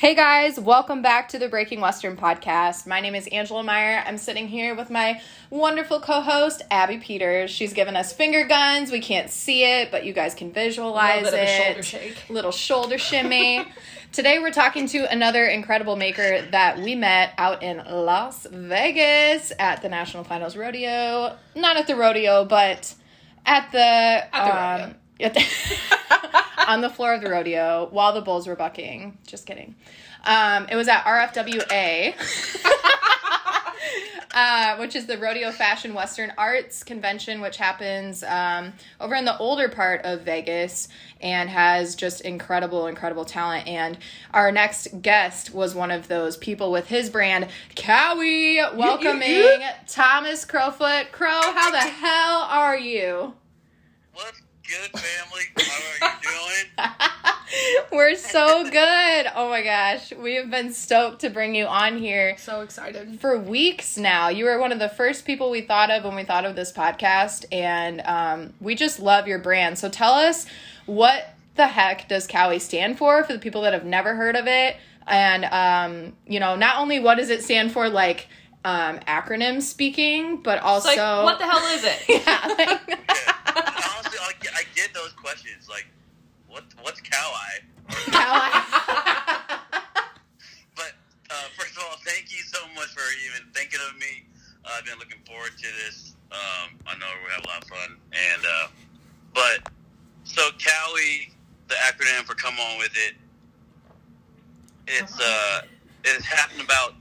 Hey guys, welcome back to the Breaking Western podcast. My name is Angela Meyer. I'm sitting here with my wonderful co host, Abby Peters. She's given us finger guns. We can't see it, but you guys can visualize Little bit of a it. shoulder shake. Little shoulder shimmy. Today we're talking to another incredible maker that we met out in Las Vegas at the National Finals Rodeo. Not at the rodeo, but at the, At the um, rodeo. At the- on the floor of the rodeo while the bulls were bucking. Just kidding. Um, it was at RFWA, uh, which is the Rodeo Fashion Western Arts Convention, which happens um, over in the older part of Vegas and has just incredible, incredible talent. And our next guest was one of those people with his brand, Cowie, welcoming Thomas Crowfoot. Crow, how the hell are you? What's good, family? How are you doing? We're so good. Oh my gosh. We have been stoked to bring you on here So excited. for weeks now. You were one of the first people we thought of when we thought of this podcast, and um, we just love your brand. So tell us what the heck does Cowie stand for for the people that have never heard of it? And, um, you know, not only what does it stand for, like, um, acronym speaking, but also. like, what the hell is it? yeah, like- questions. Like, what what's cow eye? Cowie. But uh, first of all, thank you so much for even thinking of me. Uh, I've been looking forward to this. Um, I know we have a lot of fun. And uh, but so Cowie, the acronym for "Come On With It," it's uh, it happened about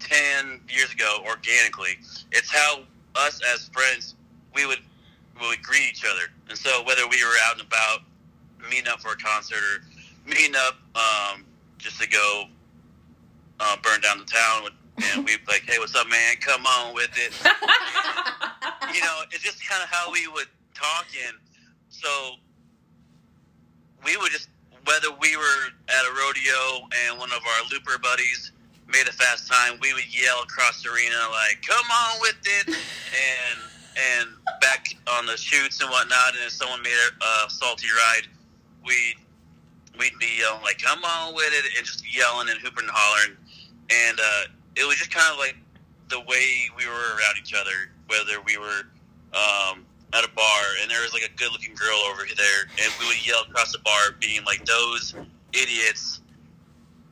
ten years ago organically. It's how us as friends we would would greet each other, and so whether we were out and about, meeting up for a concert or meeting up um, just to go uh, burn down the town, and we'd be like, "Hey, what's up, man? Come on with it." you know, it's just kind of how we would talk, and so we would just whether we were at a rodeo and one of our looper buddies made a fast time, we would yell across the arena like, "Come on with it!" and and back on the chutes and whatnot. And if someone made a, a salty ride, we'd we'd be yelling like, "Come on with it!" and just yelling and hooping and hollering. And uh, it was just kind of like the way we were around each other, whether we were um, at a bar and there was like a good-looking girl over there, and we would yell across the bar, being like, "Those idiots!"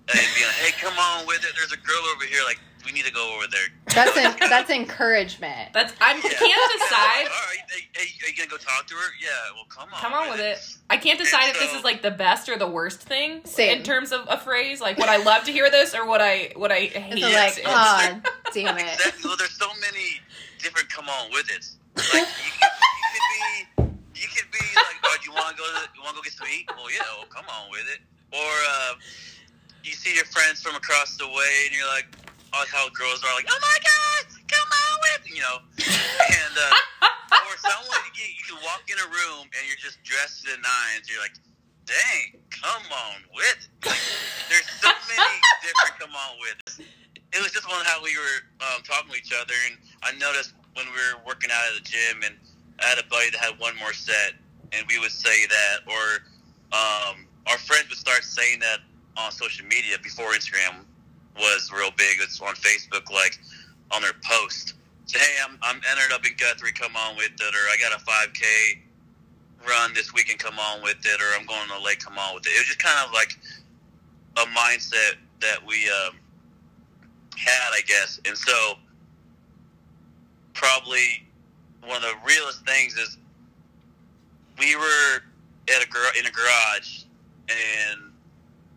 and being like, "Hey, come on with it! There's a girl over here. Like, we need to go over there." that's, en- that's encouragement. That's I Yeah. can't All decide. right, hey, hey, are you gonna go talk to her? Yeah, well, come on. Come on with it. I can't decide if this is like the best or the worst thing Same. in terms of a phrase. Like, would I love to hear this or would I would I hate It's like, it? oh, damn it. Exactly. Well, there's so many different come on with it. Like you could, you could be, you could be like, oh, do you want to go? You want to go get some eat? Well, yeah. Well, come on with it. Or uh, you see your friends from across the way, and you're like, oh, how girls are like, oh my god, come on with, you know. And uh, or someone you, you can walk in a room and you're just dressed to the nines. You're like, dang, come on with. Like, there's so many different come on with. it. It was just one how we were um, talking to each other, and I noticed when we were working out at the gym, and I had a buddy that had one more set, and we would say that, or um, our friends would start saying that on social media before Instagram was real big. It's on Facebook, like on their post. Say, hey, I'm, I'm entered up in Guthrie, come on with it, or I got a 5K run this weekend, come on with it, or I'm going to the lake, come on with it. It was just kind of like a mindset that we um, had, I guess. And so, probably one of the realest things is we were at a in a garage, and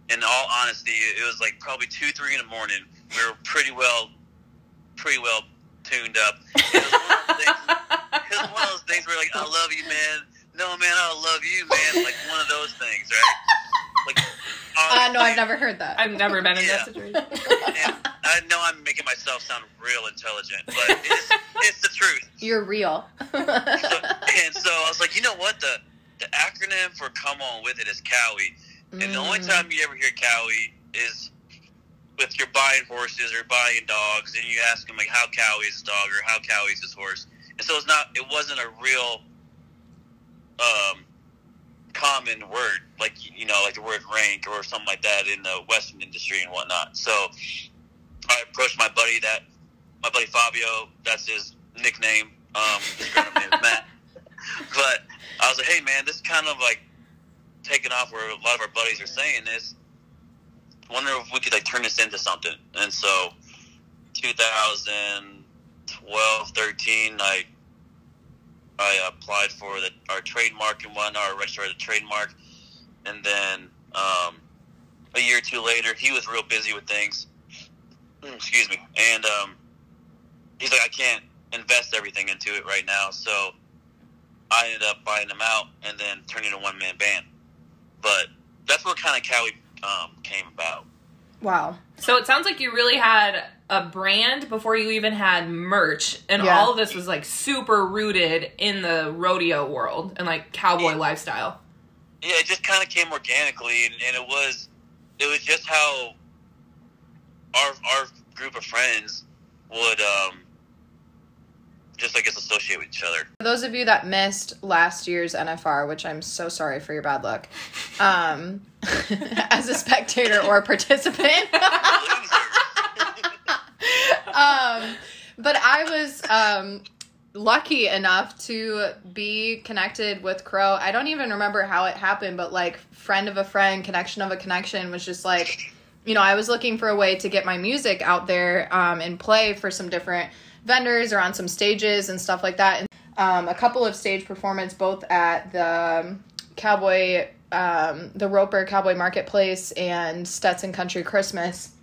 in all honesty, it was like probably two, three in the morning. We were pretty well, pretty well tuned up. It was one of those things. It was one of those things where like, I love you, man. No, man, I love you, man. Like one of those things, right? Like, Uh, no, I've never heard that. I've never been in Yeah. that situation. and I know I'm making myself sound real intelligent, but it's, it's the truth. You're real. So, and so I was like, you know what? The the acronym for "Come On With It" is Cowie, and the only Mm. time you ever hear Cowie is with you're buying horses or buying dogs, and you ask them like, "How Cowie is his dog?" or "How Cowie is his horse?" And so it's not. It wasn't a real um, common word, like you know, like the word rank or something like that in the Western industry and whatnot. So I approached my buddy that my buddy Fabio. That's his nickname. Um, his Matt. But I was like, hey man, this is kind of like taking off where a lot of our buddies are saying this. Wonder if we could like turn this into something. And so, 2012, 13, I I applied for the our trademark and whatnot, or registered trademark, and then um, a year or two later, he was real busy with things. Excuse me, and um, he's like, I can't invest everything into it right now, so I ended up buying them out and then turning a one man band. But that's what kind of Cowie um, came about. Wow. So it sounds like you really had a brand before you even had merch, and Yeah. all of this was like super rooted in the rodeo world and like cowboy Yeah. lifestyle. Yeah, it just kind of came organically, and, and it was it was just how our our group of friends would um, just I guess associate with each other. For those of you that missed last year's NFR, which I'm so sorry for your bad luck, um, as a spectator or participant, um, but I was um, lucky enough to be connected with Crow. I don't even remember how it happened, but like friend of a friend, connection of a connection was just like, you know, I was looking for a way to get my music out there um, and play for some different vendors or on some stages and stuff like that. And um, a couple of stage performance both at the Cowboy, um, the Roper Cowboy Marketplace and Stetson Country Christmas.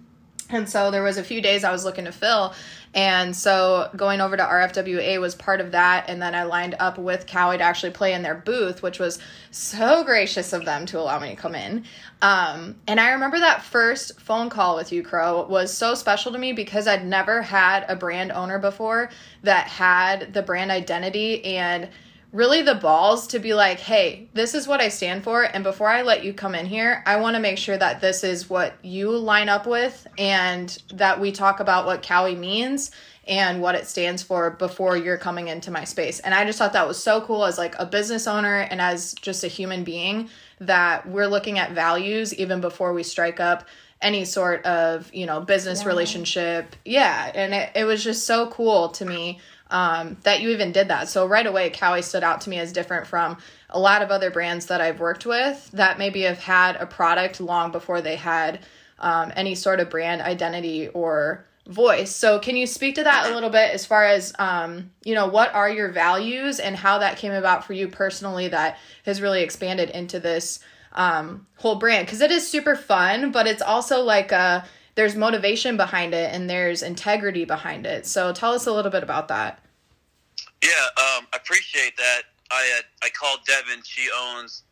And so there was a few days I was looking to fill. And so going over to RFWA was part of that. And then I lined up with Cowie to actually play in their booth, which was so gracious of them to allow me to come in. Um, and I remember that first phone call with you, Crow, was so special to me because I'd never had a brand owner before that had the brand identity and really the balls to be like, hey, this is what I stand for. And before I let you come in here, I want to make sure that this is what you line up with and that we talk about what Cowie means and what it stands for before you're coming into my space. And I just thought that was so cool as like a business owner and as just a human being that we're looking at values even before we strike up any sort of, you know, business relationship. Yeah. And it, it was just so cool to me um, that you even did that. So right away, Cowie stood out to me as different from a lot of other brands that I've worked with that maybe have had a product long before they had um, any sort of brand identity or voice. So can you speak to that a little bit as far as um, you know what are your values and how that came about for you personally that has really expanded into this um, whole brand because it is super fun, but it's also like uh there's motivation behind it and there's integrity behind it. So tell us a little bit about that. Yeah, um, I appreciate that. I uh, I called Devin. She owns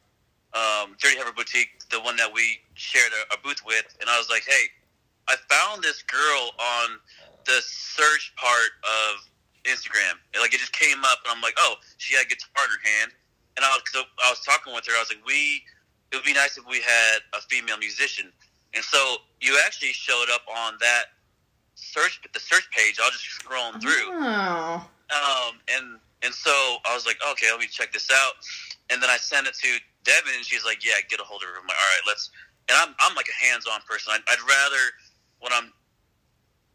um, Dirty Heifer Boutique, the one that we shared a, a booth with, and I was like, "Hey, I found this girl on the search part of Instagram. And, like it just came up, and I'm like, oh, she had a guitar in her hand, and I was I was talking with her. I was like, we it would be nice if we had a female musician, and so you actually showed up on that search the search page. I was just scrolling through Oh. um, and and so I was like, okay, let me check this out. And then I sent it to Devin, and she's like, yeah, get a hold of her. I'm like, all right, let's. And I'm I'm like a hands-on person. I'd, I'd rather when I'm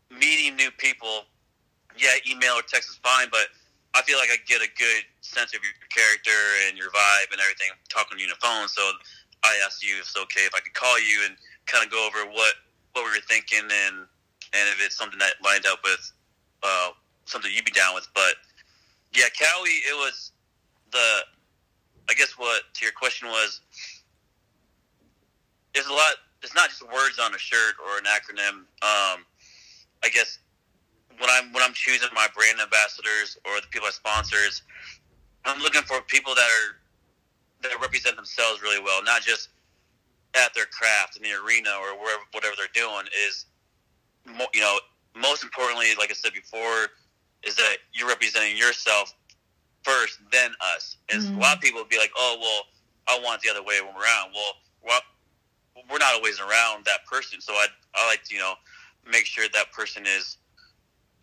meeting new people, yeah, email or text is fine, but I feel like I get a good sense of your character and your vibe and everything talking to you on the phone. So I asked you if it's okay if I could call you and kind of go over what what we were thinking and and if it's something that lined up with uh, something you'd be down with. But yeah, Cowie, it was the. I guess what to your question was. There's a lot. It's not just words on a shirt or an acronym. Um, I guess when I'm when I'm choosing my brand ambassadors or the people I sponsors, I'm looking for people that are that represent themselves really well, not just at their craft in the arena or wherever whatever they're doing. Is you know most importantly, like I said before, is that you're representing yourself first, then us. And Mhm. a lot of people would be like, "Oh, well, I want it the other way when we're around." Well, well, we're not always around that person, so I I like to you know make sure that person is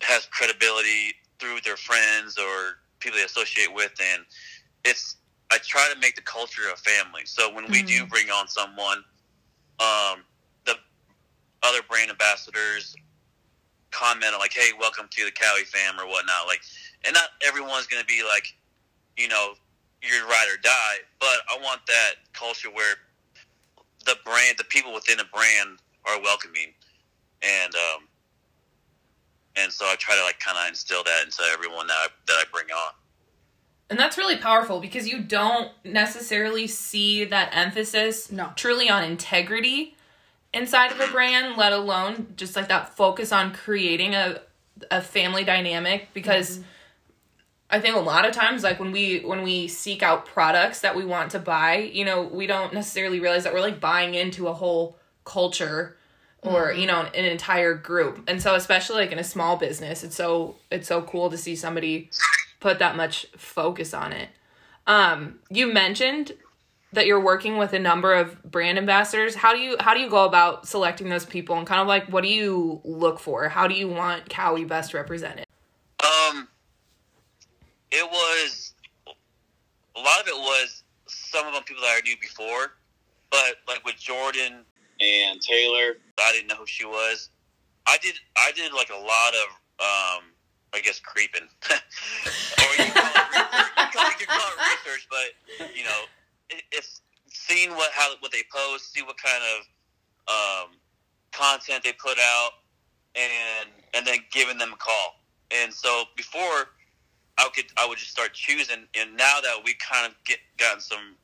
has credibility through their friends or people they associate with, and it's I try to make the culture a family. So when we do Mhm. bring on someone, um, the other brand ambassadors comment on like, "Hey, welcome to the Cowie fam" or whatnot. Like, and not everyone's going to be like, you know, you're ride or die, but I want that culture where the brand, the people within a brand are welcoming, and um, and so I try to like kind of instill that into everyone that I, that I bring on. And that's really powerful because you don't necessarily see that emphasis No. truly on integrity inside of a brand, let alone just like that focus on creating a a family dynamic because mm-hmm. I think a lot of times like when we when we seek out products that we want to buy, you know, we don't necessarily realize that we're like buying into a whole culture or mm-hmm. you know an entire group. And so especially like in a small business, it's so it's so cool to see somebody put that much focus on it. Um, you mentioned that you're working with a number of brand ambassadors. How do you how do you go about selecting those people and kind of like what do you look for? How do you want Cowie best represented? Um, it was a lot of it was some of them people that I knew before, but like with Jordan and Taylor, I didn't know who she was. I did I did like a lot of um, I guess creeping, or you call it. You call, it research, but you know, it, it's seeing what how what they post, see what kind of um, content they put out, and and then giving them a call. And so before I could I would just start choosing, and now that we kind of get gotten some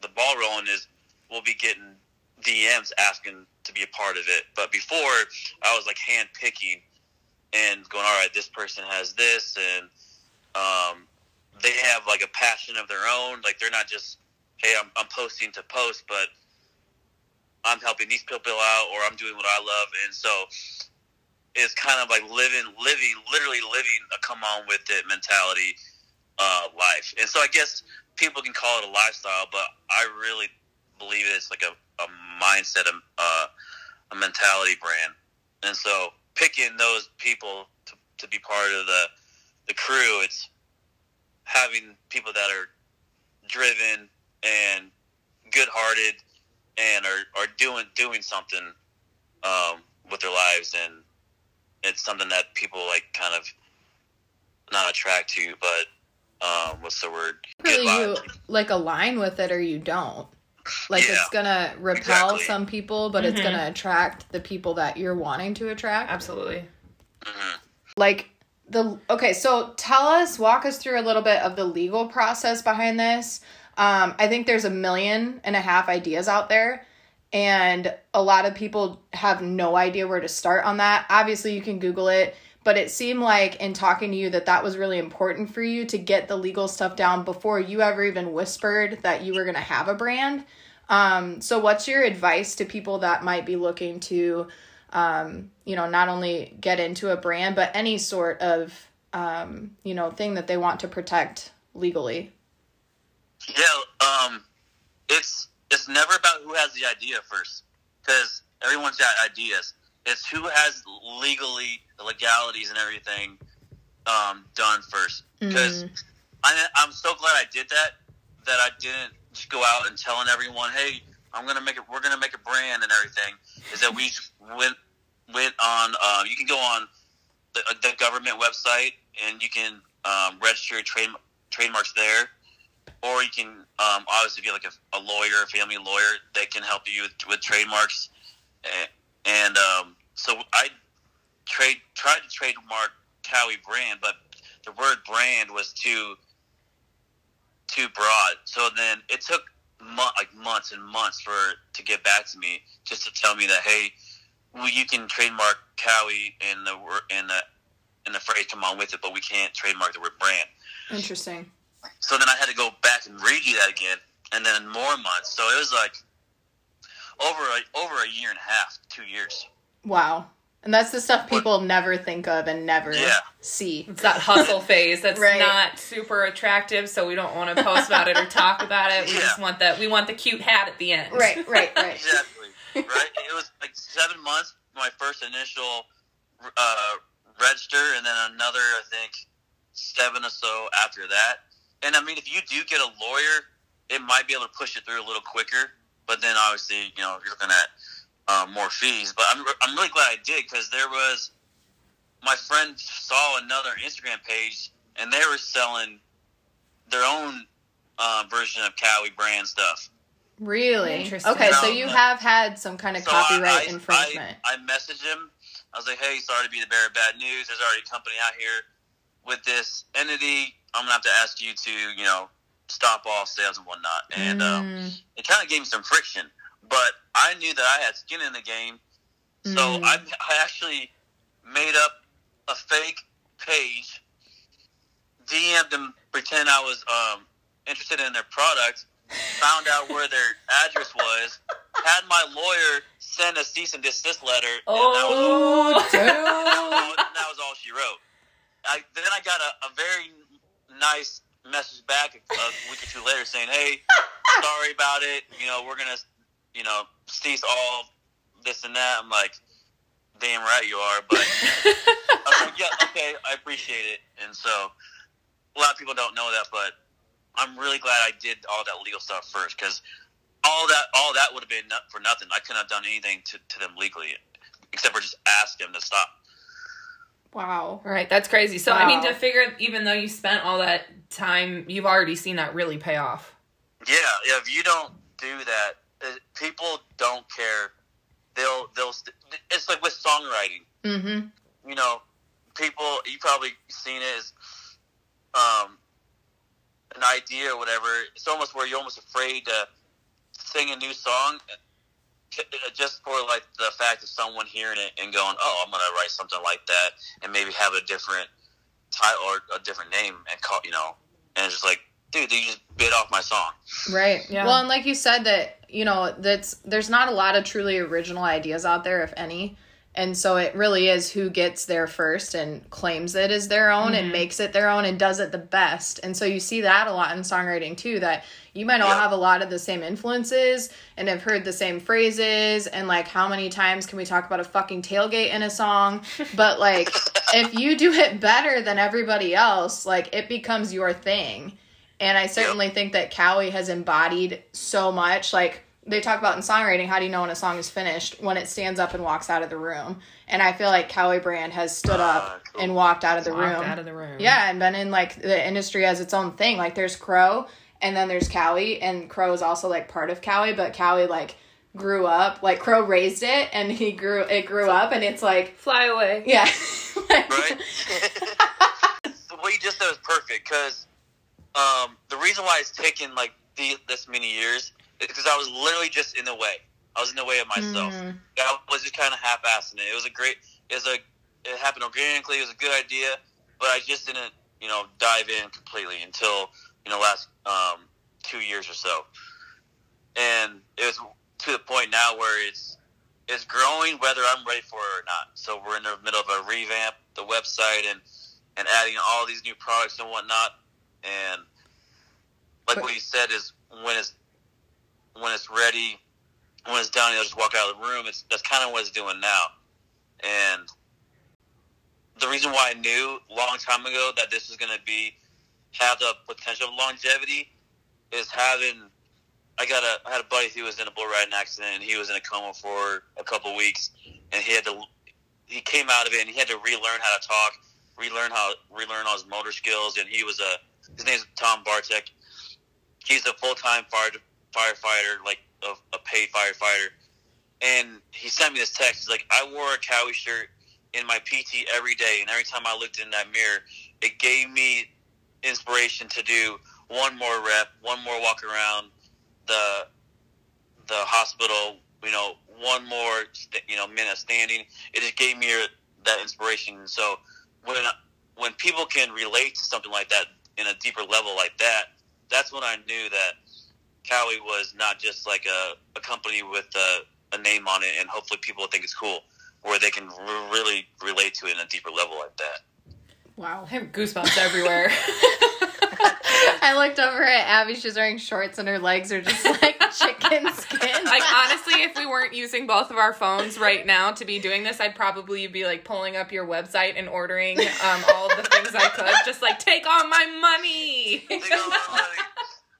the ball rolling is we'll be getting DMs asking to be a part of it. But before I was like hand picking and going, all right, this person has this, and um, they have like a passion of their own. Like they're not just hey, I'm, I'm posting to post, but I'm helping these people out, or I'm doing what I love, and so it's kind of like living, living, literally living a come on with it mentality uh, life. And so I guess people can call it a lifestyle, but I really believe it's like a, a mindset, a, uh, a mentality brand. And so picking those people to, to be part of the the crew, it's having people that are driven and good hearted and are, are doing doing something um, with their lives and it's something that people like kind of not attract to, but um, what's the word? Really, you like align with it or you don't. Like Yeah, it's gonna repel exactly. some people, but it's Mhm. gonna attract the people that you're wanting to attract. Absolutely. Mhm. like the okay so tell us walk us through a little bit of the legal process behind this um, i think there's a million and a half ideas out there and a lot of people have no idea where to start on that obviously you can google it but it seemed like in talking to you that that was really important for you to get the legal stuff down before you ever even whispered that you were going to have a brand um, so what's your advice to people that might be looking to um, you know, not only get into a brand, but any sort of, um, you know, thing that they want to protect legally. Yeah, um, it's it's never about who has the idea first, because everyone's got ideas. It's who has legally the legalities and everything um, done first. Because I, I'm so glad I did that. That I didn't just go out and telling everyone, "Hey, I'm gonna make it. We're gonna make a brand and everything." Is that we went went on? Uh, you can go on the, the government website and you can um, register your trade trademarks there or you can um, obviously get like a, a lawyer, a family lawyer that can help you with, with trademarks. And, and um, so I trade tried to trademark Cowie brand, but the word brand was too too broad. So then it took mo- like months and months for to get back to me just to tell me that hey, well, you can trademark Cowie in the in the in the phrase come on with it, but we can't trademark the word brand. Interesting. So then I had to go back and redo that again, and then more months. So it was like over a, over a year and a half, two years. Wow. And that's the stuff people never think of and never Yeah. see. It's that hustle phase that's Right. not super attractive, so we don't want to post about it or talk about it. We Yeah. just want that we want the cute hat at the end. Right, right, right. Exactly. right. It was like seven months. My first initial uh, register, and then another, I think, seven or so after that. And I mean, if you do get a lawyer it might be able to push it through a little quicker. But then obviously, you know, you're looking at um, more fees. But I'm I'm really glad I did because there was my friend saw another Instagram page and they were selling their own uh, version of Cowie brand stuff. Really? Interesting. Okay, so you no. have had some kind of So I- copyright I, infringement. I, I messaged him. I was like, "Hey, sorry to be the bearer of bad news. There's already a company out here with this entity. I'm gonna have to ask you to, you know, stop all sales and whatnot." And um, Mm, it kind of gave me some friction. But I knew that I had skin in the game, so Mm. I, I actually made up a fake page, DM'd them, pretend I was um, interested in their product, found out where their address was, had my lawyer send a cease and desist letter, and that was all, Oh, that was all she wrote. I, then I got a, a very nice message back a, a week or two later saying, "Hey, sorry about it. You know, we're gonna, you know, cease all this and that." I'm like, "Damn right you are," but I was like, "Yeah, okay, I appreciate it." And so, a lot of people don't know that, but I'm really glad I did all that legal stuff first because all that all that would have been for nothing. I couldn't have done anything to, to them legally except for just ask them to stop. Wow. Right, that's crazy. So I mean, to figure, even though you spent all that time, you've already seen that really pay off. Yeah, yeah. If you don't do that, uh, people don't care. They'll they'll. St- it's like with songwriting. Mm-hmm. You know, people. You probably seen it as um, an idea or whatever. It's almost where you're almost afraid to sing a new song, Uh, just for like the fact of someone hearing it and going, "Oh, I'm gonna write something like that," and maybe have a different title or a different name and call you know, and it's just like, dude, you just bit off my song. Right. Yeah. Well, and like you said that, you know, that's there's not a lot of truly original ideas out there if any. And so it really is who gets there first and claims it as their own and mm-hmm. makes it their own and does it the best. And so you see that a lot in songwriting too that you might all Yeah. have a lot of the same influences and have heard the same phrases and like how many times can we talk about a fucking tailgate in a song? But like if you do it better than everybody else, like it becomes your thing. And I certainly think that Cowie has embodied so much. Like they talk about in songwriting, how do you know when a song is finished? When it stands up and walks out of the room. And I feel like Cowie Brand has stood Ah, up cool. and walked out of the Walked room. out of the room. yeah, and been in like the industry as its own thing. Like there's Crow and then there's Cowie, and Crow is also like part of Cowie, but Cowie like grew up. Like Crow raised it and he grew it grew up and it's like Fly away. yeah. Like- right? what you just said was perfect because um, the reason why it's taken like the, this many years is because I was literally just in the way. I was in the way of myself. Mm. I was just kind of half-assing it. It was a great. It was a. It happened organically. It was a good idea, but I just didn't, you know, dive in completely until you know last um, two years or so, and it was to the point now where it's it's growing whether I'm ready for it or not. So we're in the middle of a revamp the website and and adding all these new products and whatnot. And like what you said is when it's when it's ready, when it's done, you'll just walk out of the room. It's that's kind of what it's doing now. And the reason why I knew long time ago that this was going to be have the potential of longevity is having. I got a I had a buddy who was in a bull riding accident and he was in a coma for a couple weeks and he had to he came out of it and he had to relearn how to talk, relearn how relearn all his motor skills and he was a his name's Tom Bartek. He's a full time fire firefighter, like a, a paid firefighter. And he sent me this text. He's like, I wore a Cowie shirt in my PT every day, and every time I looked in that mirror, it gave me inspiration to do one more rep, one more walk around the the hospital. You know, one more you know minute standing. It just gave me that inspiration. So when when people can relate to something like that in a deeper level like that, that's when I knew that Cowie was not just like a, a company with a, a name on it, and hopefully people think it's cool, where they can r- really relate to it in a deeper level like that. Wow. I have goosebumps everywhere. I looked over at Abby. She's wearing shorts and her legs are just like chicken skin. like honestly, if we weren't using both of our phones right now to be doing this, I'd probably be like pulling up your website and ordering um, all the things I could. Just like take all my money. They go, like,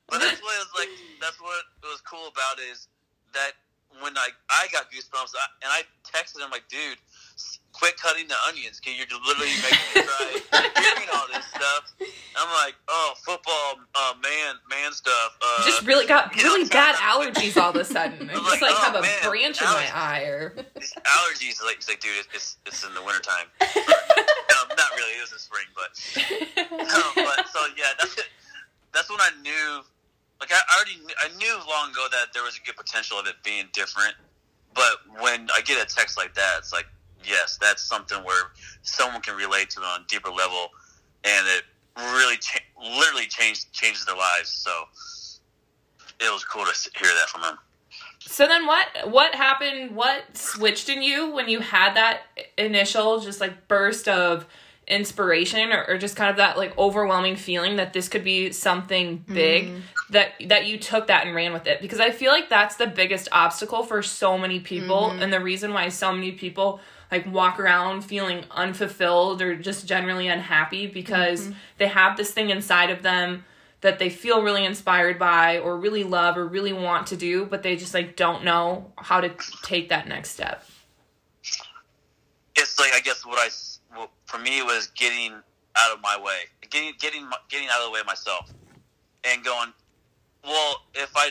But that's what it was like. That's what it was cool about is that when I I got goosebumps I, and I texted him like, dude, s- quit cutting the onions. Cause you're just literally making me cry hearing all this stuff. I'm like, oh, football, uh, man, man stuff. Uh, Just really got you know, really bad allergies all of a sudden. I just like, like oh, have a man, branch in my allergies. eye or these allergies. Like, he's like, dude, it's it's, it's in the wintertime. no, not really. It was in spring, but no, but so yeah, that's it. That's when I knew. Like I already, knew, I knew long ago that there was a good potential of it being different. But when I get a text like that, it's like, yes, that's something where someone can relate to on a deeper level, and it really, cha- literally changed changes their lives. So it was cool to hear that from him. So then what what happened? What switched in you when you had that initial just like burst of inspiration or, or just kind of that like overwhelming feeling that this could be something big mm-hmm. that that you took that and ran with it because I feel like that's the biggest obstacle for so many people mm-hmm. and the reason why so many people like walk around feeling unfulfilled or just generally unhappy because mm-hmm. they have this thing inside of them that they feel really inspired by or really love or really want to do but they just like don't know how to take that next step it's like I guess what I s- what, for me was getting out of my way, getting getting getting out of the way myself, and going. Well, if I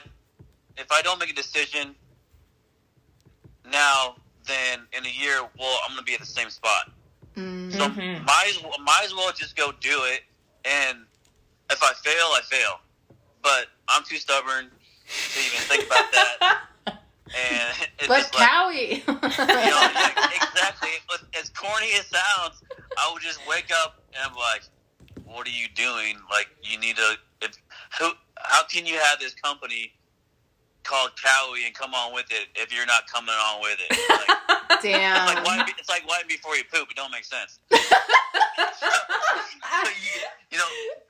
if I don't make a decision now, then in a year, well, I'm gonna be at the same spot. Mm. So Mhm. might as well, might as well just go do it. And if I fail, I fail. But I'm too stubborn to even think about that. And it's But just like, Cowie. you know, yeah, exactly. As- As corny as sounds, I would just wake up and I'm like, "What are you doing? Like, you need to. If, who? How can you have this company called Cowie and come on with it if you're not coming on with it? Like, it's Damn. like wiping, it's like wiping before you poop. It don't make sense. So you, you know,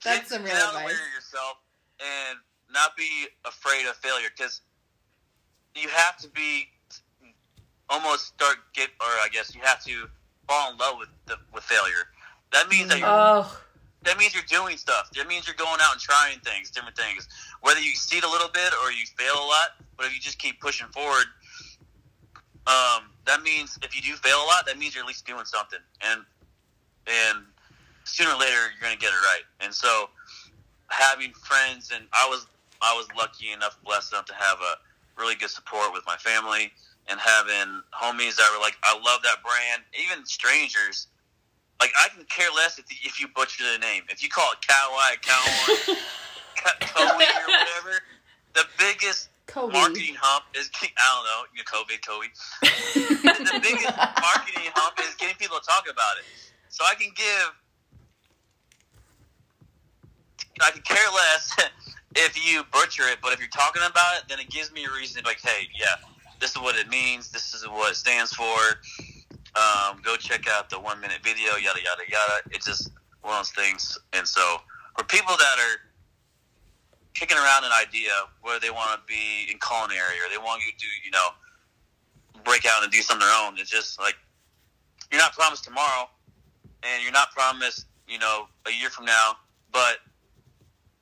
That's get, some get real out the way advice. of yourself and not be afraid of failure because you have to be almost start get or I guess you have to fall in love with the, with failure. That means that you're oh that means you're doing stuff. That means you're going out and trying things, different things. Whether you succeed a little bit or you fail a lot, but if you just keep pushing forward, um, that means if you do fail a lot, that means you're at least doing something. And and sooner or later you're gonna get it right. And so having friends and I was I was lucky enough, blessed enough to have a really good support with my family and having homies that were like, I love that brand. Even strangers, like I can care less if, if you butcher the name. If you call it Coweye, Cowboy, Cowie or whatever, the biggest Kobe. marketing hump is I don't know, you know, COVID, the biggest marketing hump is getting people to talk about it. So I can give, I can care less if you butcher it, but if you're talking about it, then it gives me a reason to be like, hey, yeah, this is what it means. This is what it stands for. Um, go check out the one minute video, yada yada yada. It's just one of those things. And so for people that are kicking around an idea where they want to be in culinary or they want you to, you know, break out and do something their own. It's just like you're not promised tomorrow, and you're not promised, you know, a year from now. But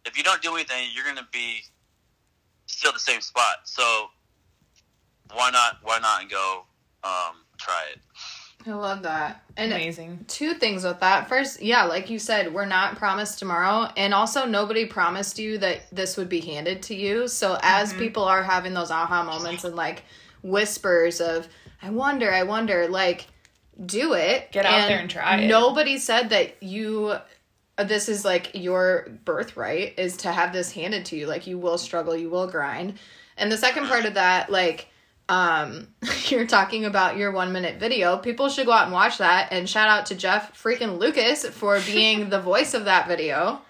if you don't do anything, you're going to be still the same spot. So why not? Why not and go um, try it? I love that. And amazing two things with that. First, yeah, like you said, we're not promised tomorrow. And also, nobody promised you that this would be handed to you. So, as Mm-hmm. people are having those aha moments and like whispers of, I wonder, I wonder, like, do it. Get out there and try it. Nobody said that you. uh, This is like your birthright is to have this handed to you. Like, you will struggle, you will grind. And the second part of that, like, um you're talking about your one minute video. People should go out and watch that. And shout out to jeff freaking lucas for being the voice of that video.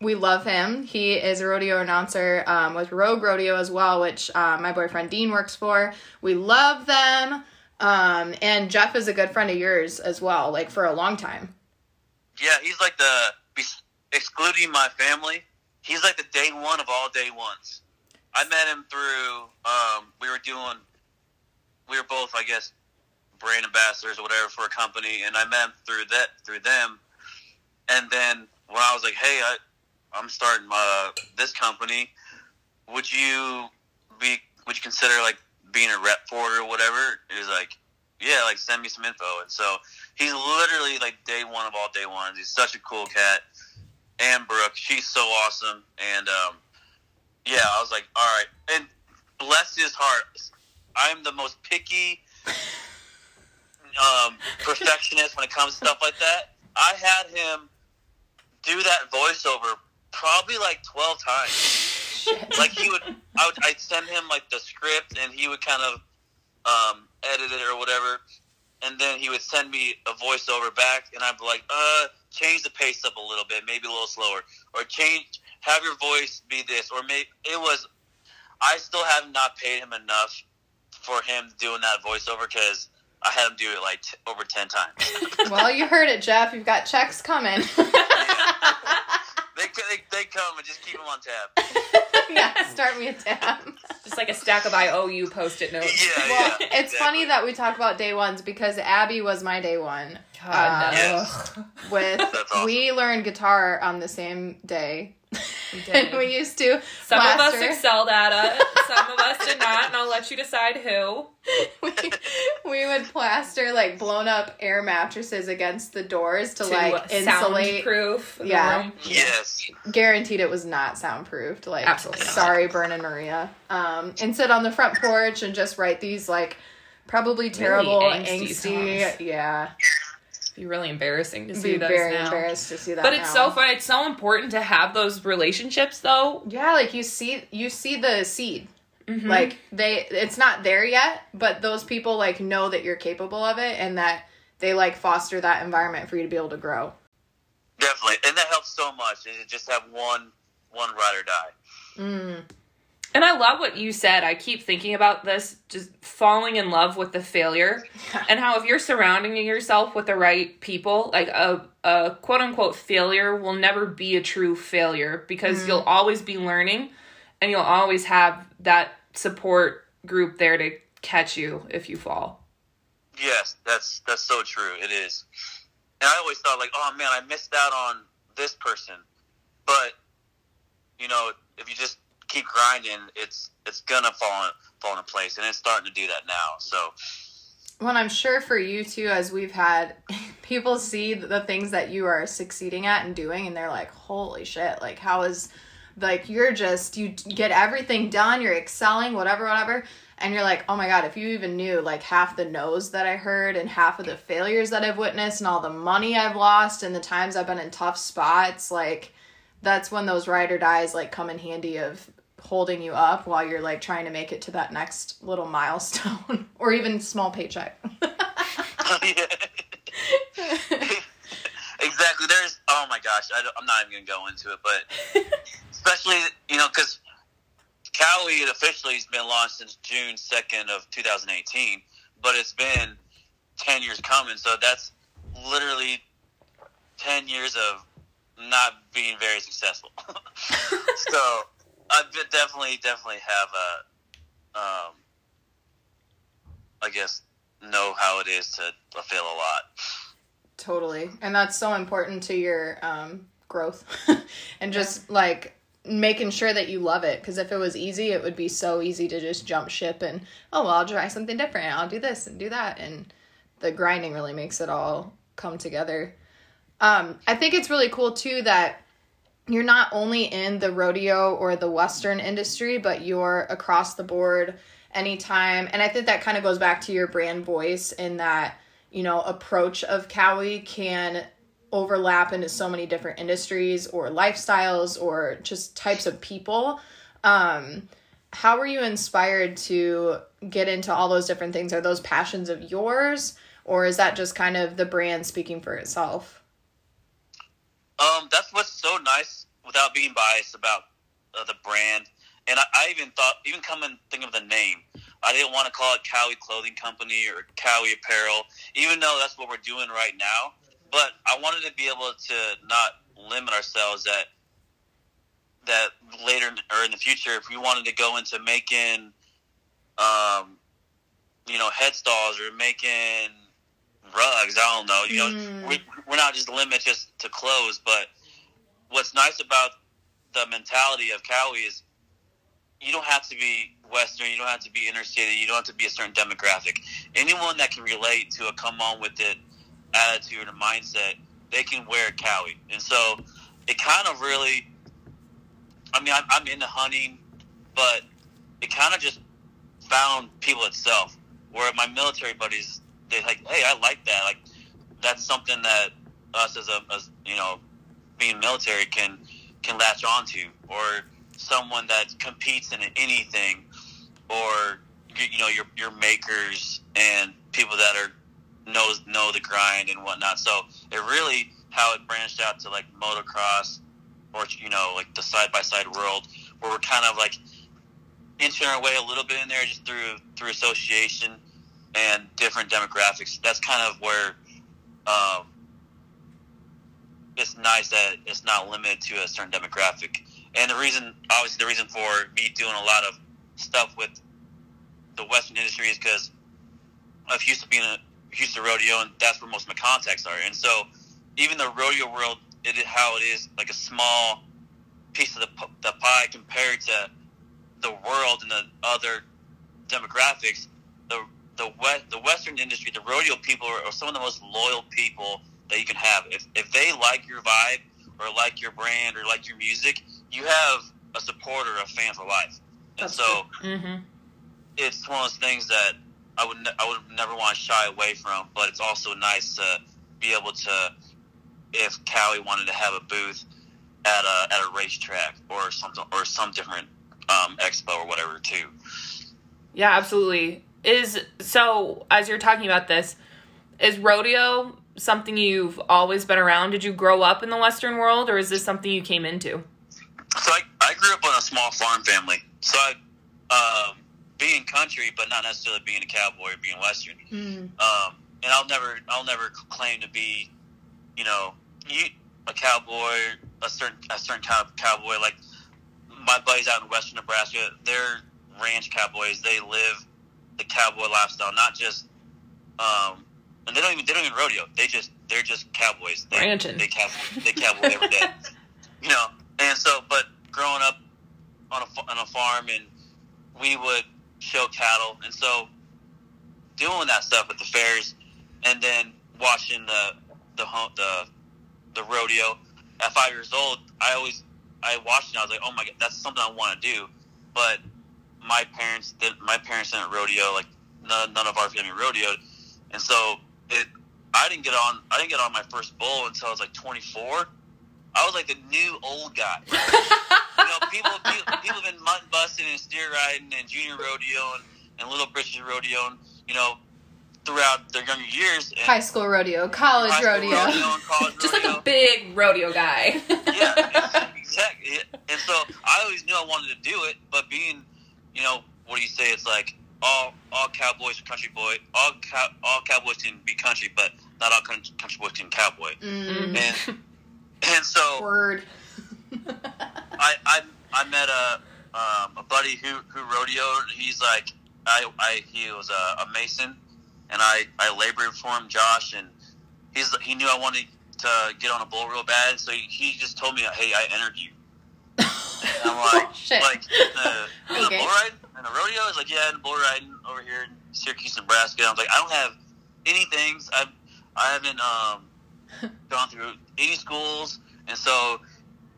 We love him. He is a rodeo announcer um, with rogue rodeo as well which uh, my boyfriend dean works for. We love them. Um, and jeff is a good friend of yours as well like for a long time. Yeah, he's like the excluding my family. He's like the day one of all day ones. I met him through. Um, we were doing. We were both, I guess, brand ambassadors or whatever for a company, and I met him through that through them. And then when I was like, "Hey, I, I'm starting uh, this company. Would you be? Would you consider like being a rep for it or whatever?" He was like, "Yeah, like send me some info." And so he's literally like day one of all day ones. He's such a cool cat. And Brooke, she's so awesome. And um, yeah, I was like, all right. And bless his heart, I'm the most picky um, perfectionist when it comes to stuff like that. I had him do that voiceover probably like 12 times. like he would, I would, I'd send him like the script and he would kind of um, edit it or whatever. And then he would send me a voiceover back and I'd be like, uh, change the pace up a little bit, maybe a little slower, or change, have your voice be this, or maybe it was. I still have not paid him enough for him doing that voiceover because I had him do it like t- over ten times. well, you heard it, Jeff. You've got checks coming. they, they they come and just keep them on tap. yeah, start me a tab. Just like a stack of IOU post-it notes. Yeah, Well, yeah. it's funny that we talk about day ones because Abby was my day one. God, Uh, no. Yes. With awesome. we learned guitar on the same day, We did. and we used to Some of us plaster- excelled at it. Some of us did not, and I'll let you decide who. we, we would plaster like blown up air mattresses against the doors to, To like insulate. soundproof. Yeah. room. Yes. Guaranteed it was not soundproofed. Like Absolutely not. sorry, Vernon Maria. Um, and sit on the front porch and just write these like probably terrible angsty angsty. Yeah, Be really embarrassing to It'd see be those very now. embarrassed to see that. But it's now. so fun. It's so important to have those relationships, though. Yeah, like you see, you see the seed. Mhm. Like they, it's not there yet, but those people like know that you're capable of it, and that they like foster that environment for you to be able to grow. Definitely, and that helps so much. Is to just have one one ride or die. Mm. And I love what you said. I keep thinking about this, just falling in love with the failure, Yeah. and how if you're surrounding yourself with the right people, like a a quote unquote failure will never be a true failure because mm-hmm. you'll always be learning, and you'll always have that support group there to catch you if you fall. Yes, that's that's so true. It is. And I always thought like, oh man, I missed out on this person. But you know, if you just keep grinding, it's it's gonna fall in, fall into place, and it's starting to do that now. So Well, I'm sure for you too, as we've had people see the things that you are succeeding at and doing, and they're like, "Holy shit! Like, how is like you're just you get everything done, you're excelling, whatever, whatever." And you're like, oh my god, if you even knew like half the no's that I heard and half of the failures that I've witnessed and all the money I've lost and the times I've been in tough spots, like that's when those ride or dies like come in handy of holding you up while you're like trying to make it to that next little milestone or even small paycheck. exactly. There's oh my gosh, I I'm not even gonna go into it, but especially you know because Cowie officially has been launched since June 2nd of 2018, but it's been 10 years coming, so that's literally 10 years of not being very successful. so I be- definitely, definitely have a, um, I guess, know how it is to fail a lot. Totally. And that's so important to your um, growth and just like making sure that you love it. Because if it was easy, it would be so easy to just jump ship and, oh, well, I'll try something different. I'll do this and do that. And the grinding really makes it all come together. Um, I think it's really cool too that you're not only in the rodeo or the Western industry, but you're across the board anytime. And I think that kind of goes back to your brand voice in that, you know, approach of Cowie can overlap into so many different industries or lifestyles or just types of people. Um, how were you inspired to get into all those different things? Are those passions of yours, or is that just kind of the brand speaking for itself? Um, that's what's so nice without being biased about uh, the brand. And I, I even thought, even come and think of the name. I didn't want to call it Cowie Clothing Company or Cowie Apparel, even though that's what we're doing right now. But I wanted to be able to not limit ourselves that that later or in the future, if we wanted to go into making, um, you know, headstalls or making rugs, I don't know, you know, Mm. we, we're not just limited just to clothes. But what's nice about the mentality of Cowie is you don't have to be Western, you don't have to be inner city, you don't have to be a certain demographic. Anyone that can relate to a come on with it attitude and mindset, they can wear Cowie. And so it kind of really, I mean, I'm, I'm into hunting, but it kind of just found people itself. Where my military buddies, they like, hey, I like that. Like that's something that us as a, as you know, being military can can latch onto, or someone that competes in anything, or you know, your your makers and people that are knows know the grind and whatnot. So it really how it branched out to like motocross, or you know, like the side by side world, where we're kind of like inching our way a little bit in there just through through association and different demographics. That's kind of where um, it's nice that it's not limited to a certain demographic. And the reason, obviously, the reason for me doing a lot of stuff with the Western industry is because of Houston being a Houston rodeo, and that's where most of my contacts are. And so, even the rodeo world, it is how it is like a small piece of the, the pie compared to the world and the other demographics. The the west, the Western industry, the rodeo people are, are some of the most loyal people that you can have. If if they like your vibe or like your brand or like your music, you have a supporter, a fan for life. And so Mm-hmm. it's one of those things that I would ne- I would never want to shy away from. But it's also nice to be able to, if Cowie wanted to have a booth at a at a racetrack or something or some different um, expo or whatever too. Yeah, absolutely. Is so as you're talking about this, is rodeo something you've always been around? Did you grow up in the Western world, or is this something you came into? So I, I grew up in a small farm family. So I, um, being country, but not necessarily being a cowboy or being Western. Mm. Um, and I'll never, I'll never claim to be, you know, you, a cowboy, a certain, a certain kind of cowboy. Like my buddies out in Western Nebraska, they're ranch cowboys. They live the cowboy lifestyle, not just, um, and they don't even, they don't even rodeo. They just, they're just cowboys. They, Ranching. They cowboy, they cowboy every day. You know, and so, but growing up on a on a farm, and we would show cattle, and so doing that stuff at the fairs, and then watching the the home, the the rodeo. At five years old, I always I watched it. and I was like, oh my god, that's something I want to do. But my parents didn't. My parents didn't rodeo. Like none, none of our family rodeoed, and so. I didn't get on. I didn't get on my first bull until I was like 24. I was like the new old guy. you know, people, people people have been mutton busting and steer riding and junior rodeo and, and little britches rodeo and you know throughout their younger years. And High school rodeo, college school rodeo. and college Just like a big rodeo guy. yeah, exactly. And so I always knew I wanted to do it, but being, you know, what do you say? It's like all all cowboys are country boy. All cow, all cowboys can be country, but not all country, boys can cowboy. Mm. And and so Word. I I, I met a um, a buddy who who rodeoed. He's like I, I he was a, a mason, and I I labored for him, Josh, and he's he knew I wanted to get on a bull real bad, so he, he just told me, hey, I entered you. And I'm like, Shit. like the, in the Okay. bull riding and the rodeo. He's like, yeah, in the bull riding over here in Syracuse, Nebraska. I was like, I don't have any things. I I haven't um gone through any schools, and so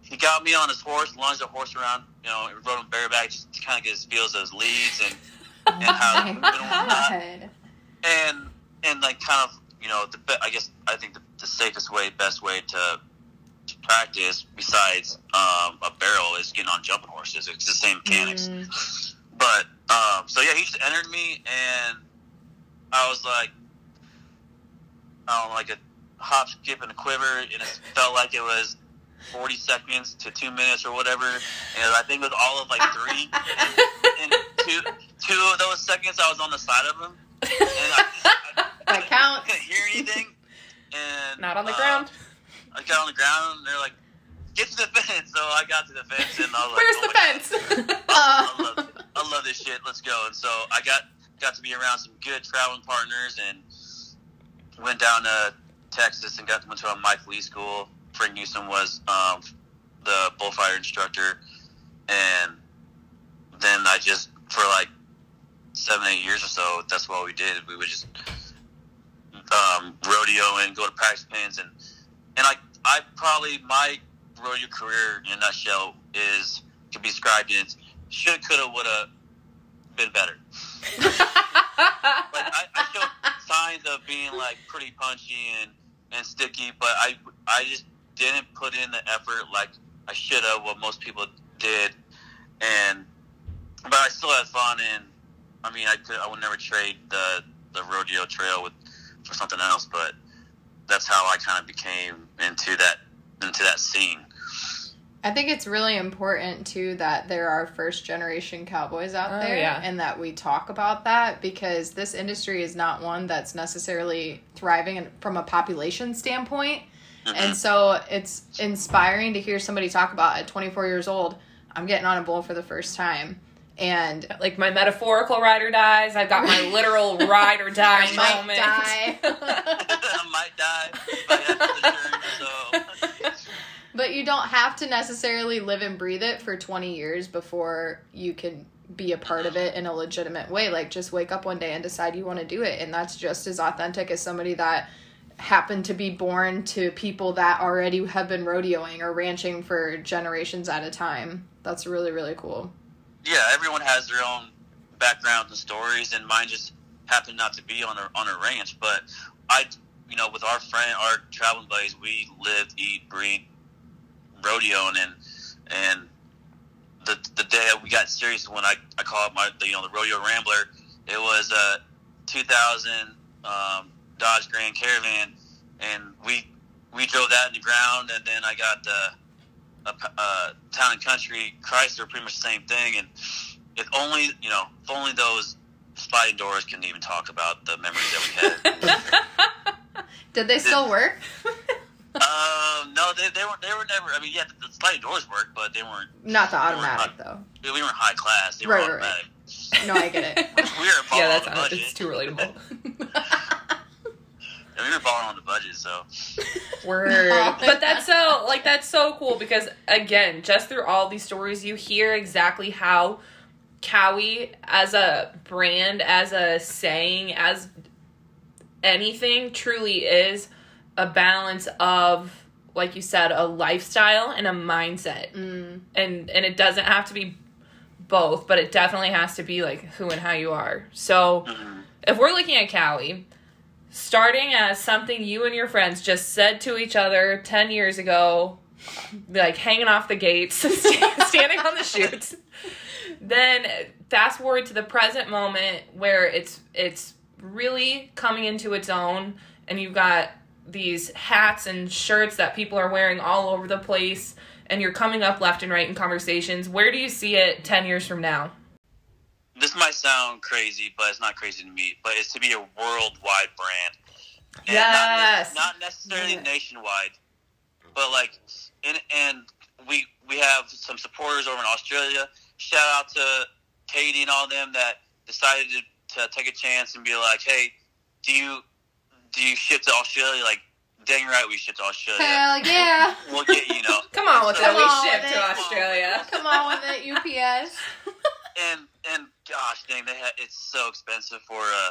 he got me on his horse, lunged the horse around, you know, and rode him bareback just to kind of get his feels of his leads and and how Oh my and and like kind of you know the be- I guess I think the, the safest way, best way to, to practice besides um, a barrel is getting on jumping horses. It's the same mechanics. Mm. But um, so yeah, he just entered me, and I was like, I don't know, like a hop, skip, and a quiver, and it felt like it was forty seconds to two minutes or whatever. And I think it was all of like three, and, and two two of those seconds I was on the side of him, and I, I, That counts. couldn't hear anything. And Not on the uh, ground. I got on the ground, and they're like, "Get to the fence." So I got to the fence, and I was like, Where's "Oh the fence? I Uh, love, I love this shit. Let's go. And so I got got to be around some good traveling partners and went down to Texas and got went to a Mike Lee school. Frank Newsom was um, the bullfighter instructor, and then I just for like seven eight years or so. That's what we did. We would just um, rodeo and go to practice pins and and I I probably my rodeo career in a nutshell is could be described in shoulda coulda woulda been better. Like I, I showed signs of being like pretty punchy and, and sticky, but I I just didn't put in the effort like I should have. What most people did, and but I still had fun. And I mean, I could I would never trade the the rodeo trail with for something else. But that's how I kind of became into that into that scene. I think it's really important too that there are first generation cowboys out Oh, there yeah. and that we talk about that because this industry is not one that's necessarily thriving from a population standpoint. And so it's inspiring to hear somebody talk about at 24 years old, I'm getting on a bull for the first time. And like my metaphorical ride or dies. I've got my literal ride or die I might moment. die. I might die by the end of the so But you don't have to necessarily live and breathe it for 20 years before you can be a part of it in a legitimate way. Like, just wake up one day and decide you want to do it. And that's just as authentic as somebody that happened to be born to people that already have been rodeoing or ranching for generations at a time. That's really, really cool. yeah, everyone has their own backgrounds and stories, and mine just happened not to be on a on a ranch. But I, you know, with our friend, our traveling buddies, we lived, eat, breathe, rodeoing, and and the the day we got serious when I I called my the, you know the rodeo rambler. It was a 2000 um, Dodge Grand Caravan, and we we drove that in the ground, and then I got the a, uh, town and country Chrysler, pretty much the same thing. And if only you know, if only those sliding doors couldn't even talk about the memories that we had. Did they still work? um, no, they, they were they were never. I mean, yeah, the, the sliding doors worked, but they weren't. Not the automatic, though. We weren't high class. They were Right, right, right. No, I get it. We were balling yeah, on that's the not, budget. it's too relatable. Yeah, we were balling on the budget, so Word. but that's so like that's so cool because again, just through all these stories, you hear exactly how Cowie as a brand, as a saying, as anything truly is a balance of like you said a lifestyle and a mindset Mm. and and it doesn't have to be both but it definitely has to be like who and how you are so mhm. if we're looking at Cowie, starting as something you and your friends just said to each other 10 years ago, like hanging off the gates, standing on the chutes, then fast forward to the present moment where it's it's really coming into its own and you've got these hats and shirts that people are wearing all over the place and you're coming up left and right in conversations. Where do you see it 10 years from now? this might sound crazy, but it's not crazy to me. But it's to be a worldwide brand. And not ne- Yes. Not, necessarily Yeah. nationwide, but like, and and we we have some supporters over in Australia. Shout out to Katie and all them that decided to, to take a chance and be like, hey, do you do you ship to Australia? Like, dang right, we ship to Australia. Hell yeah. We'll get you know. Come on with So- it. We ship to it. Australia. Come on with it, UPS. and and gosh dang they had it's so expensive for uh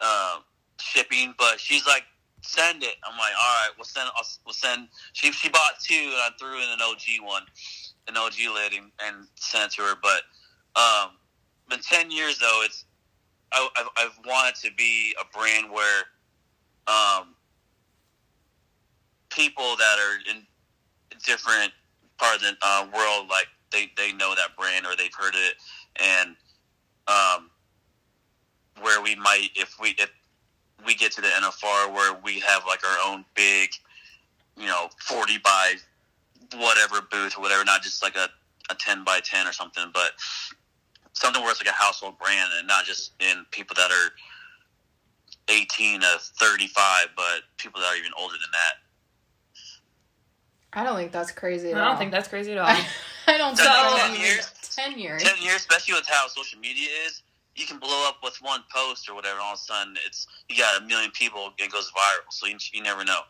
uh shipping but she's like send it i'm like all right we'll send I'll, we'll send she she bought two and i threw in an og one an og lid and, and sent it to her but um in 10 years though it's I, I've, I've wanted to be a brand where um people that are in different part of the uh, world like they, they know that brand or they've heard it. And um, where we might if we if we get to the NFR where we have like our own big you know 40 by whatever booth or whatever not just like a, a 10 by 10 or something but something where it's like a household brand and not just in people that are 18 to 35 but people that are even older than that I don't think that's crazy at I don't think that's crazy at all. I don't So, ten years? Ten years. 10 years, especially with how social media is, you can blow up with one post or whatever. And all of a sudden, it's you got a million people. It goes viral. So you, you never know.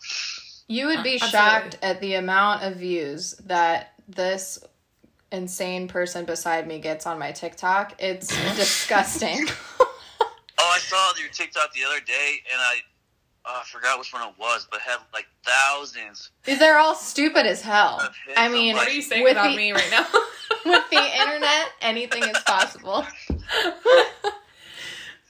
You would be Uh, shocked at the amount of views that this insane person beside me gets on my TikTok. It's disgusting. I saw your TikTok the other day, and I, oh, I forgot which one it was, but had like thousands. They're all stupid as hell. I mean, What are you saying about the, me right now? with the internet, anything is possible.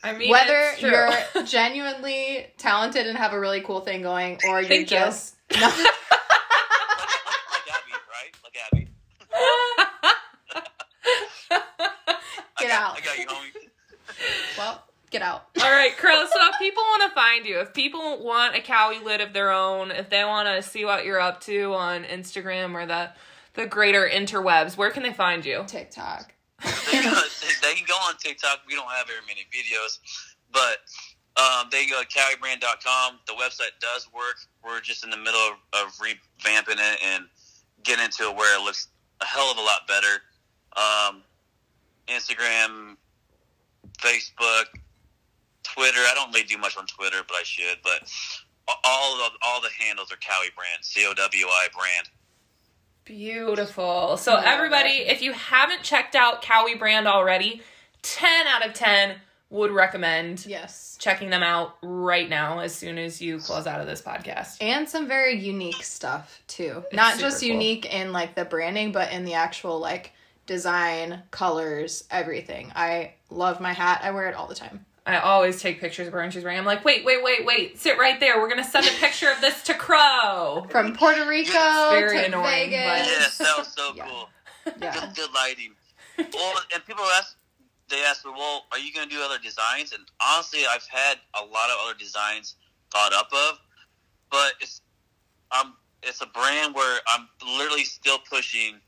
I mean, Whether it's true. you're genuinely talented and have a really cool thing going, or you're Thank you. just no. like, like Abby, right? Like Abby. Get I got, out. I got you, homie. well, get out. All right, Crow. So if people want to find you, if people want a Cowie lid of their own, if they want to see what you're up to on Instagram or the the greater interwebs, where can they find you? TikTok. they, can go, they can go on TikTok. We don't have very many videos, but um, they go to cowiebrand.com. The website does work. We're just in the middle of, of revamping it and getting into it where it looks a hell of a lot better. Um, Instagram, Facebook, Twitter. I don't really do much on Twitter, but I should. But all of, all the handles are Cowie Brand, C O W I Brand. Beautiful. So everybody, if you haven't checked out Cowie brand already, 10 out of 10 would recommend Yes. checking them out right now as soon as you close out of this podcast. And some very unique stuff too. Not just cool. unique in like the branding, but in the actual like design, colors, everything. I love my hat. I wear it all the time. I always take pictures of her when she's wearing. I'm like, wait, wait, wait, wait, sit right there. We're gonna send a picture of this to Crow. From Puerto Rico It's very to annoying, Vegas. Yes, that was so Yeah. cool. Yeah. Good, good lighting. Well, and people ask, they ask me, well, are you going to do other designs? And honestly, I've had a lot of other designs thought up of, but it's um, it's a brand where I'm literally still pushing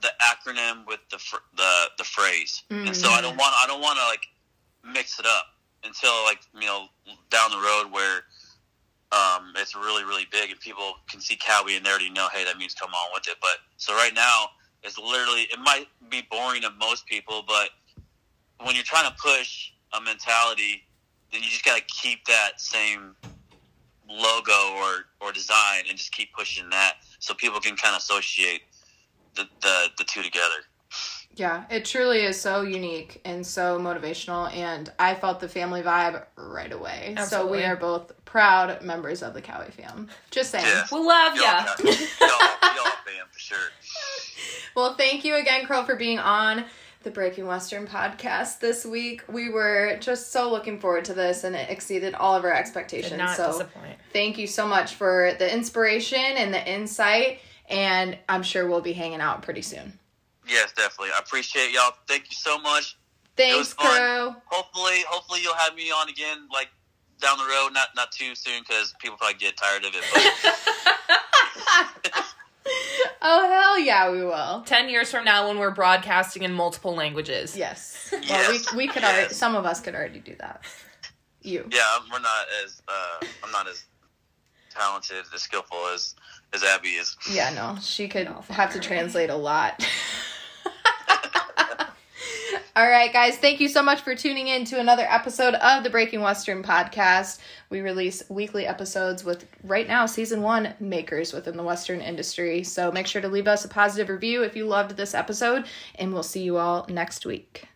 the acronym with the fr- the the phrase, and so I don't want I don't want to like mix it up until like you know down the road where. Um, it's really, really big, and people can see Cowie and they already know, hey, that means come on with it. But so right now, it's literally it might be boring to most people, but when you're trying to push a mentality, then you just got to keep that same logo or or design and just keep pushing that so people can kind of associate the the, the two together. Yeah, it truly is so unique and so motivational, and I felt the family vibe right away. So we are both proud members of the Cowie fam. Just saying. Yeah. We love Y'all, ya. y'all, y'all fan for sure. Well, thank you again, Crow, for being on the Breaking Western podcast this week. We were just so looking forward to this, and it exceeded all of our Did expectations. not so disappoint. thank you so much for the inspiration and the insight, and I'm sure we'll be hanging out pretty soon. Yes, definitely. I appreciate y'all. Thank you so much. Thanks, was fun. Crow. Hopefully, hopefully you'll have me on again, like down the road. Not not too soon because people probably get tired of it. But oh hell yeah, we will. 10 years from now when we're broadcasting in multiple languages. Yes. Well, we we could Yes. already. Some of us could already do that. You. yeah, we're not as uh, I'm not as talented, as skillful as as Abby is. Yeah, no, she could No, have to translate a lot. All right, guys, thank you so much for tuning in to another episode of the Breaking Western podcast. We release weekly episodes with right now season one makers within the Western industry. So make sure to leave us a positive review if you loved this episode, and we'll see you all next week.